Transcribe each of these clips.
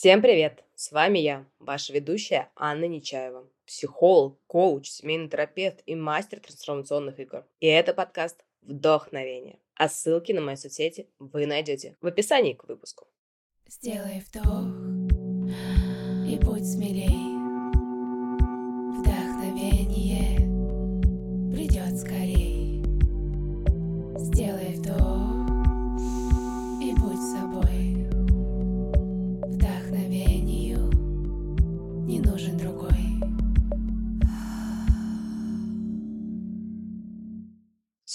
Всем привет! С вами я, ваша ведущая Анна Нечаева, психолог, коуч, семейный терапевт и мастер трансформационных игр. И это подкаст «Вдохновение». А ссылки на мои соцсети вы найдете в описании к выпуску. Сделай вдох и будь смелей. Вдохновение придет скорей.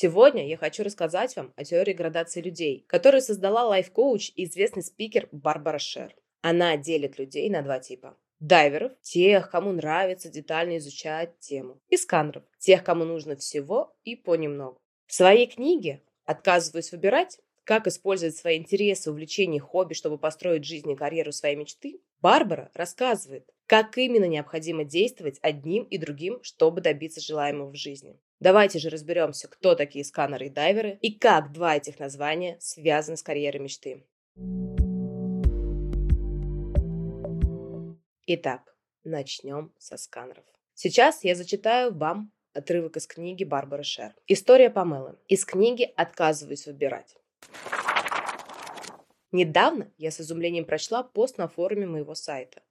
Сегодня я хочу рассказать вам о теории градации людей, которую создала лайф-коуч и известный спикер Барбара Шер. Она делит людей на два типа. Дайверов, тех, кому нравится детально изучать тему, и сканеров, тех, кому нужно всего и понемногу. В своей книге «Отказываюсь выбирать. Как использовать свои интересы, увлечения, хобби, чтобы построить жизнь и карьеру своей мечты», Барбара рассказывает, как именно необходимо действовать одним и другим, чтобы добиться желаемого в жизни. Давайте же разберемся, кто такие сканеры и дайверы, и как два этих названия связаны с карьерой мечты. Итак, начнем со сканеров. Сейчас я зачитаю вам отрывок из книги Барбары Шер. История Памелы. Из книги «Отказываюсь выбирать». Недавно я с изумлением прочла пост на форуме моего сайта.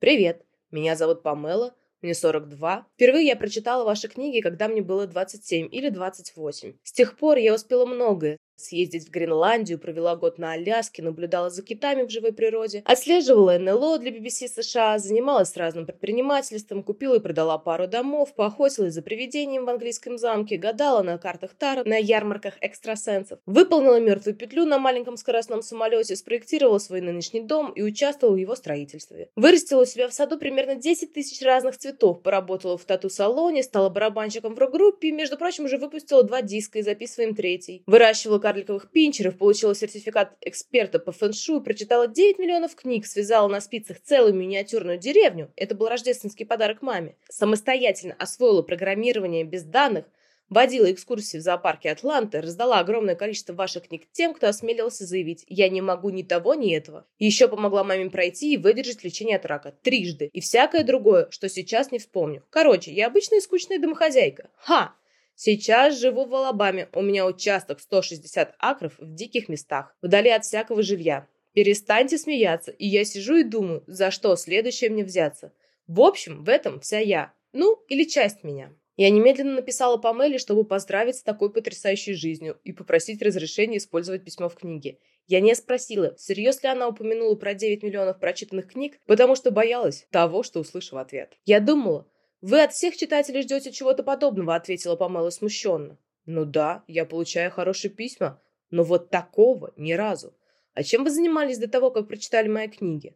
«Привет, меня зовут Памела, мне 42. Впервые я прочитала ваши книги, когда мне было 27 или 28. С тех пор я успела многое. Съездить в Гренландию, провела год на Аляске, наблюдала за китами в живой природе, отслеживала НЛО для BBC США, занималась разным предпринимательством, купила и продала пару домов, поохотилась за привидением в английском замке, гадала на картах Таро, на ярмарках экстрасенсов, выполнила мертвую петлю на маленьком скоростном самолете, спроектировала свой нынешний дом и участвовала в его строительстве. Вырастила у себя в саду примерно 10 тысяч разных цветов, поработала в тату-салоне, стала барабанщиком в рок-группе и, между прочим, уже выпустила два диска и записываем третий. Выращивала карликовых пинчеров, получила сертификат эксперта по фэншую, прочитала 9 миллионов книг, связала на спицах целую миниатюрную деревню. Это был рождественский подарок маме. Самостоятельно освоила программирование без данных, водила экскурсии в зоопарке Атланты, раздала огромное количество ваших книг тем, кто осмелился заявить «я не могу ни того, ни этого». Еще помогла маме пройти и выдержать лечение от рака трижды и всякое другое, что сейчас не вспомню. Короче, я обычная скучная домохозяйка. Ха! Сейчас живу в Алабаме. У меня участок 160 акров в диких местах, вдали от всякого жилья. Перестаньте смеяться, и я сижу и думаю, за что следующее мне взяться. В общем, в этом вся я. Ну, или часть меня. Я немедленно написала Памеле, чтобы поздравить с такой потрясающей жизнью и попросить разрешения использовать письмо в книге. Я не спросила, всерьез ли она упомянула про 9 миллионов прочитанных книг, потому что боялась того, что услышу в ответ. Я думала, «Вы от всех читателей ждете чего-то подобного», — ответила Памела смущенно. «Ну да, я получаю хорошие письма, но вот такого ни разу. А чем вы занимались до того, как прочитали мои книги?»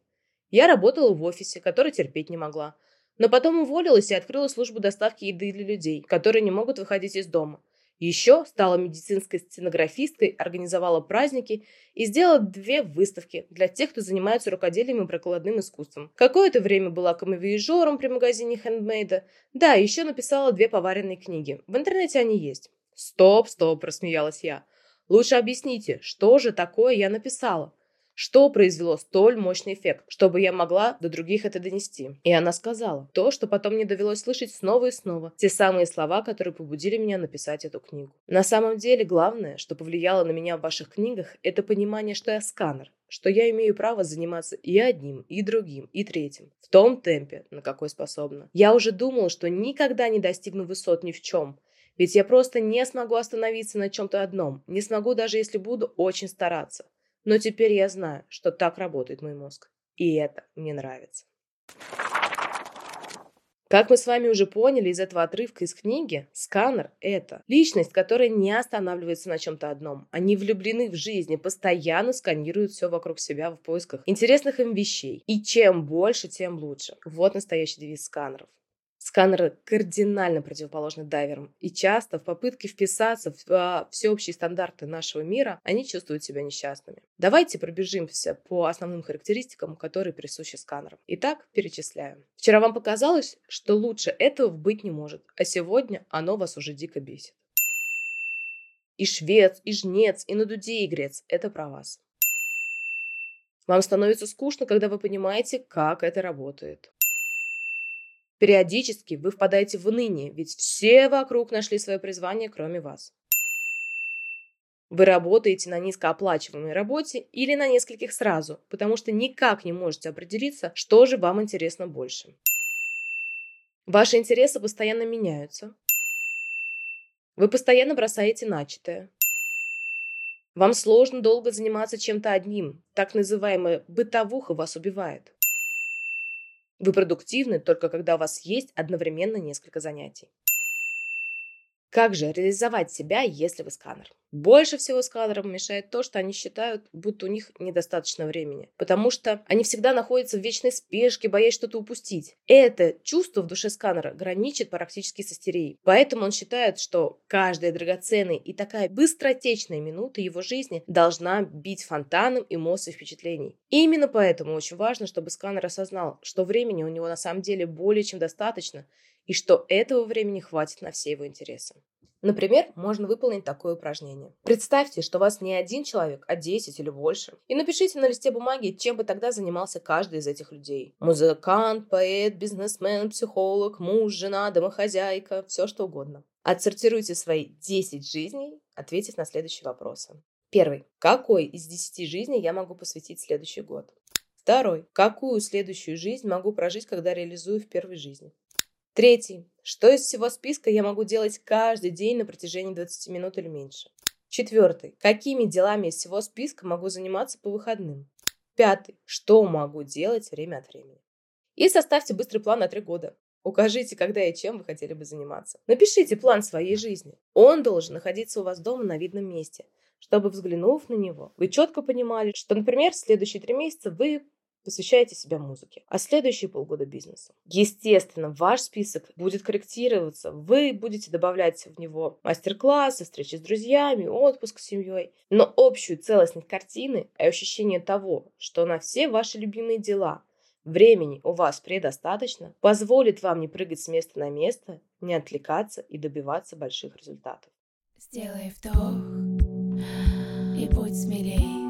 Я работала в офисе, который терпеть не могла. Но потом уволилась и открыла службу доставки еды для людей, которые не могут выходить из дома. Еще стала медицинской сценографисткой, организовала праздники и сделала две выставки для тех, кто занимается рукоделием и прокладным искусством. Какое-то время была камевиежером при магазине хендмейда. Да, еще написала две поваренные книги. В интернете они есть. «Стоп, стоп», – рассмеялась я. «Лучше объясните, что же такое я написала?» Что произвело столь мощный эффект, чтобы я могла до других это донести? И она сказала то, что потом мне довелось слышать снова и снова. Те самые слова, которые побудили меня написать эту книгу. На самом деле, главное, что повлияло на меня в ваших книгах, это понимание, что я сканер, что я имею право заниматься и одним, и другим, и третьим, в том темпе, на какой способна. Я уже думала, что никогда не достигну высот ни в чем, ведь я просто не смогу остановиться на чем-то одном, не смогу даже если буду очень стараться. Но теперь я знаю, что так работает мой мозг. И это мне нравится. Как мы с вами уже поняли из этого отрывка из книги, сканер – это личность, которая не останавливается на чем-то одном. Они влюблены в жизнь и постоянно сканируют все вокруг себя в поисках интересных им вещей. И чем больше, тем лучше. Вот настоящий девиз сканеров. Сканеры кардинально противоположны дайверам, и часто в попытке вписаться в а, всеобщие стандарты нашего мира они чувствуют себя несчастными. Давайте пробежимся по основным характеристикам, которые присущи сканерам. Итак, перечисляем. Вчера вам показалось, что лучше этого быть не может, а сегодня оно вас уже дико бесит. И швец, и жнец, и на дуде игрец – это про вас. Вам становится скучно, когда вы понимаете, как это работает. Периодически вы впадаете в уныние, ведь все вокруг нашли свое призвание, кроме вас. Вы работаете на низкооплачиваемой работе или на нескольких сразу, потому что никак не можете определиться, что же вам интересно больше. Ваши интересы постоянно меняются. Вы постоянно бросаете начатое. Вам сложно долго заниматься чем-то одним. Так называемая бытовуха вас убивает. Вы продуктивны только когда у вас есть одновременно несколько занятий. Как же реализовать себя, если вы сканер? Больше всего сканерам мешает то, что они считают, будто у них недостаточно времени. Потому что они всегда находятся в вечной спешке, боясь что-то упустить. Это чувство в душе сканера граничит практически с истерией. Поэтому он считает, что каждая драгоценная и такая быстротечная минута его жизни должна бить фонтаном эмоций и впечатлений. И именно поэтому очень важно, чтобы сканер осознал, что времени у него на самом деле более чем достаточно, и что этого времени хватит на все его интересы. Например, можно выполнить такое упражнение. Представьте, что вас не один человек, а 10 или больше. И напишите на листе бумаги, чем бы тогда занимался каждый из этих людей. Музыкант, поэт, бизнесмен, психолог, муж, жена, домохозяйка, все что угодно. Отсортируйте свои 10 жизней, ответив на следующие вопросы. Первый. Какой из 10 жизней я могу посвятить следующий год? Второй. Какую следующую жизнь могу прожить, когда реализую в первой жизни? Третий. Что из всего списка я могу делать каждый день на протяжении 20 минут или меньше? Четвертый. Какими делами из всего списка могу заниматься по выходным? Пятый. Что могу делать время от времени? И составьте быстрый план на три года. Укажите, когда и чем вы хотели бы заниматься. Напишите план своей жизни. Он должен находиться у вас дома на видном месте, чтобы, взглянув на него, вы четко понимали, что, например, следующие три месяца вы посвящаете себя музыке, а следующие полгода бизнесу. Естественно, ваш список будет корректироваться, вы будете добавлять в него мастер-классы, встречи с друзьями, отпуск с семьей, но общую целостность картины и ощущение того, что на все ваши любимые дела времени у вас предостаточно, позволит вам не прыгать с места на место, не отвлекаться и добиваться больших результатов. Сделай вдох и будь смелей.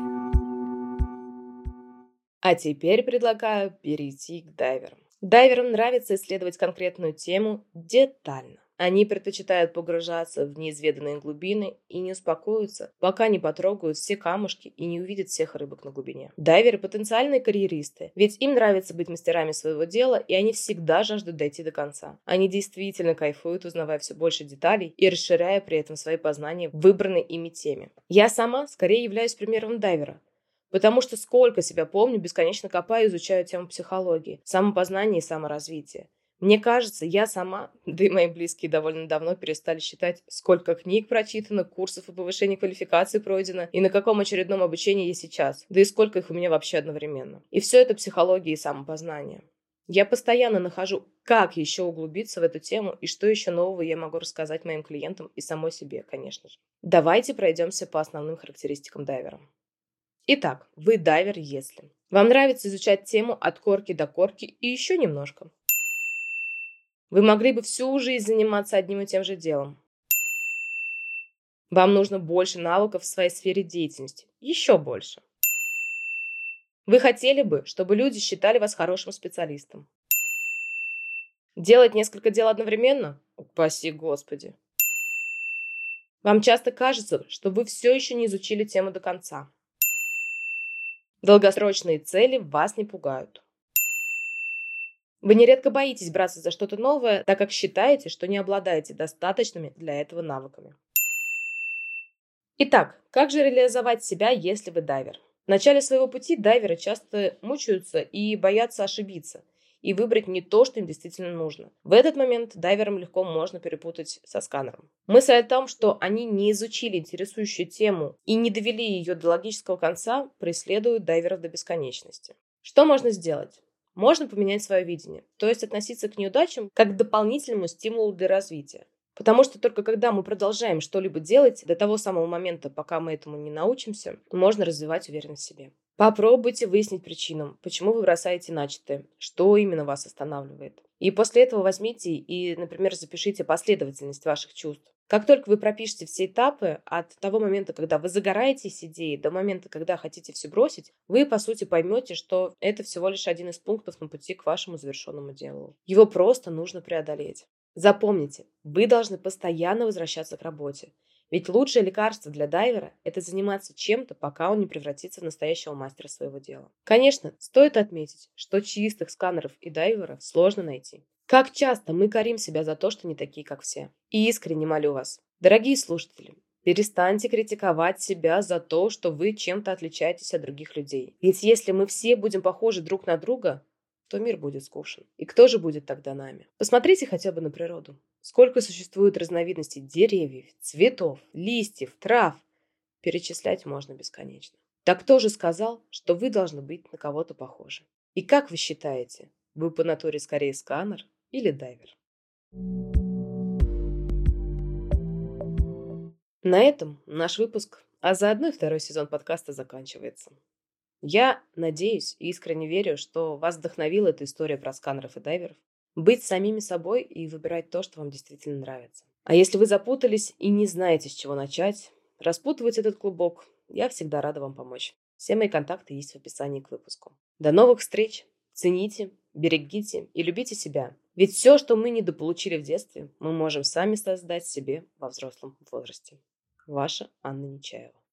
А теперь предлагаю перейти к дайверам. Дайверам нравится исследовать конкретную тему детально. Они предпочитают погружаться в неизведанные глубины и не успокоятся, пока не потрогают все камушки и не увидят всех рыбок на глубине. Дайверы – потенциальные карьеристы, ведь им нравится быть мастерами своего дела, и они всегда жаждут дойти до конца. Они действительно кайфуют, узнавая все больше деталей и расширяя при этом свои познания в выбранной ими теме. Я сама скорее являюсь примером дайвера, Потому что сколько себя помню, бесконечно копаю и изучаю тему психологии, самопознания и саморазвития. Мне кажется, я сама, да и мои близкие довольно давно перестали считать, сколько книг прочитано, курсов и повышения квалификации пройдено, и на каком очередном обучении я сейчас, да и сколько их у меня вообще одновременно. И все это психология и самопознание. Я постоянно нахожу, как еще углубиться в эту тему и что еще нового я могу рассказать моим клиентам и самой себе, конечно же. Давайте пройдемся по основным характеристикам дайвера. Итак, вы дайвер, если вам нравится изучать тему от корки до корки и еще немножко. Вы могли бы всю жизнь заниматься одним и тем же делом. Вам нужно больше навыков в своей сфере деятельности. Еще больше. Вы хотели бы, чтобы люди считали вас хорошим специалистом. Делать несколько дел одновременно? Упаси Господи. Вам часто кажется, что вы все еще не изучили тему до конца. Долгосрочные цели вас не пугают. Вы нередко боитесь браться за что-то новое, так как считаете, что не обладаете достаточными для этого навыками. Итак, как же реализовать себя, если вы дайвер? В начале своего пути дайверы часто мучаются и боятся ошибиться – и выбрать не то, что им действительно нужно. В этот момент дайверам легко можно перепутать со сканером. Мысль о том, что они не изучили интересующую тему и не довели ее до логического конца, преследуют дайверов до бесконечности. Что можно сделать? Можно поменять свое видение, то есть относиться к неудачам как к дополнительному стимулу для развития. Потому что только когда мы продолжаем что-либо делать, до того самого момента, пока мы этому не научимся, можно развивать уверенность в себе. Попробуйте выяснить причину, почему вы бросаете начатое, что именно вас останавливает. И после этого возьмите и, например, запишите последовательность ваших чувств. Как только вы пропишете все этапы от того момента, когда вы загораетесь идеей, до момента, когда хотите все бросить, вы, по сути, поймете, что это всего лишь один из пунктов на пути к вашему завершенному делу. Его просто нужно преодолеть. Запомните, вы должны постоянно возвращаться к работе. Ведь лучшее лекарство для дайвера – это заниматься чем-то, пока он не превратится в настоящего мастера своего дела. Конечно, стоит отметить, что чистых сканеров и дайверов сложно найти. Как часто мы корим себя за то, что не такие, как все. И искренне молю вас, дорогие слушатели, перестаньте критиковать себя за то, что вы чем-то отличаетесь от других людей. Ведь если мы все будем похожи друг на друга, то мир будет скучен. И кто же будет тогда нами? Посмотрите хотя бы на природу. Сколько существует разновидностей деревьев, цветов, листьев, трав. Перечислять можно бесконечно. Так кто же сказал, что вы должны быть на кого-то похожи? И как вы считаете, вы по натуре скорее сканер или дайвер? На этом наш выпуск, а заодно и второй сезон подкаста заканчивается. Я надеюсь и искренне верю, что вас вдохновила эта история про сканеров и дайверов. Быть самими собой и выбирать то, что вам действительно нравится. А если вы запутались и не знаете, с чего начать, распутывать этот клубок, я всегда рада вам помочь. Все мои контакты есть в описании к выпуску. До новых встреч! Цените, берегите и любите себя. Ведь все, что мы недополучили в детстве, мы можем сами создать себе во взрослом возрасте. Ваша Анна Нечаева.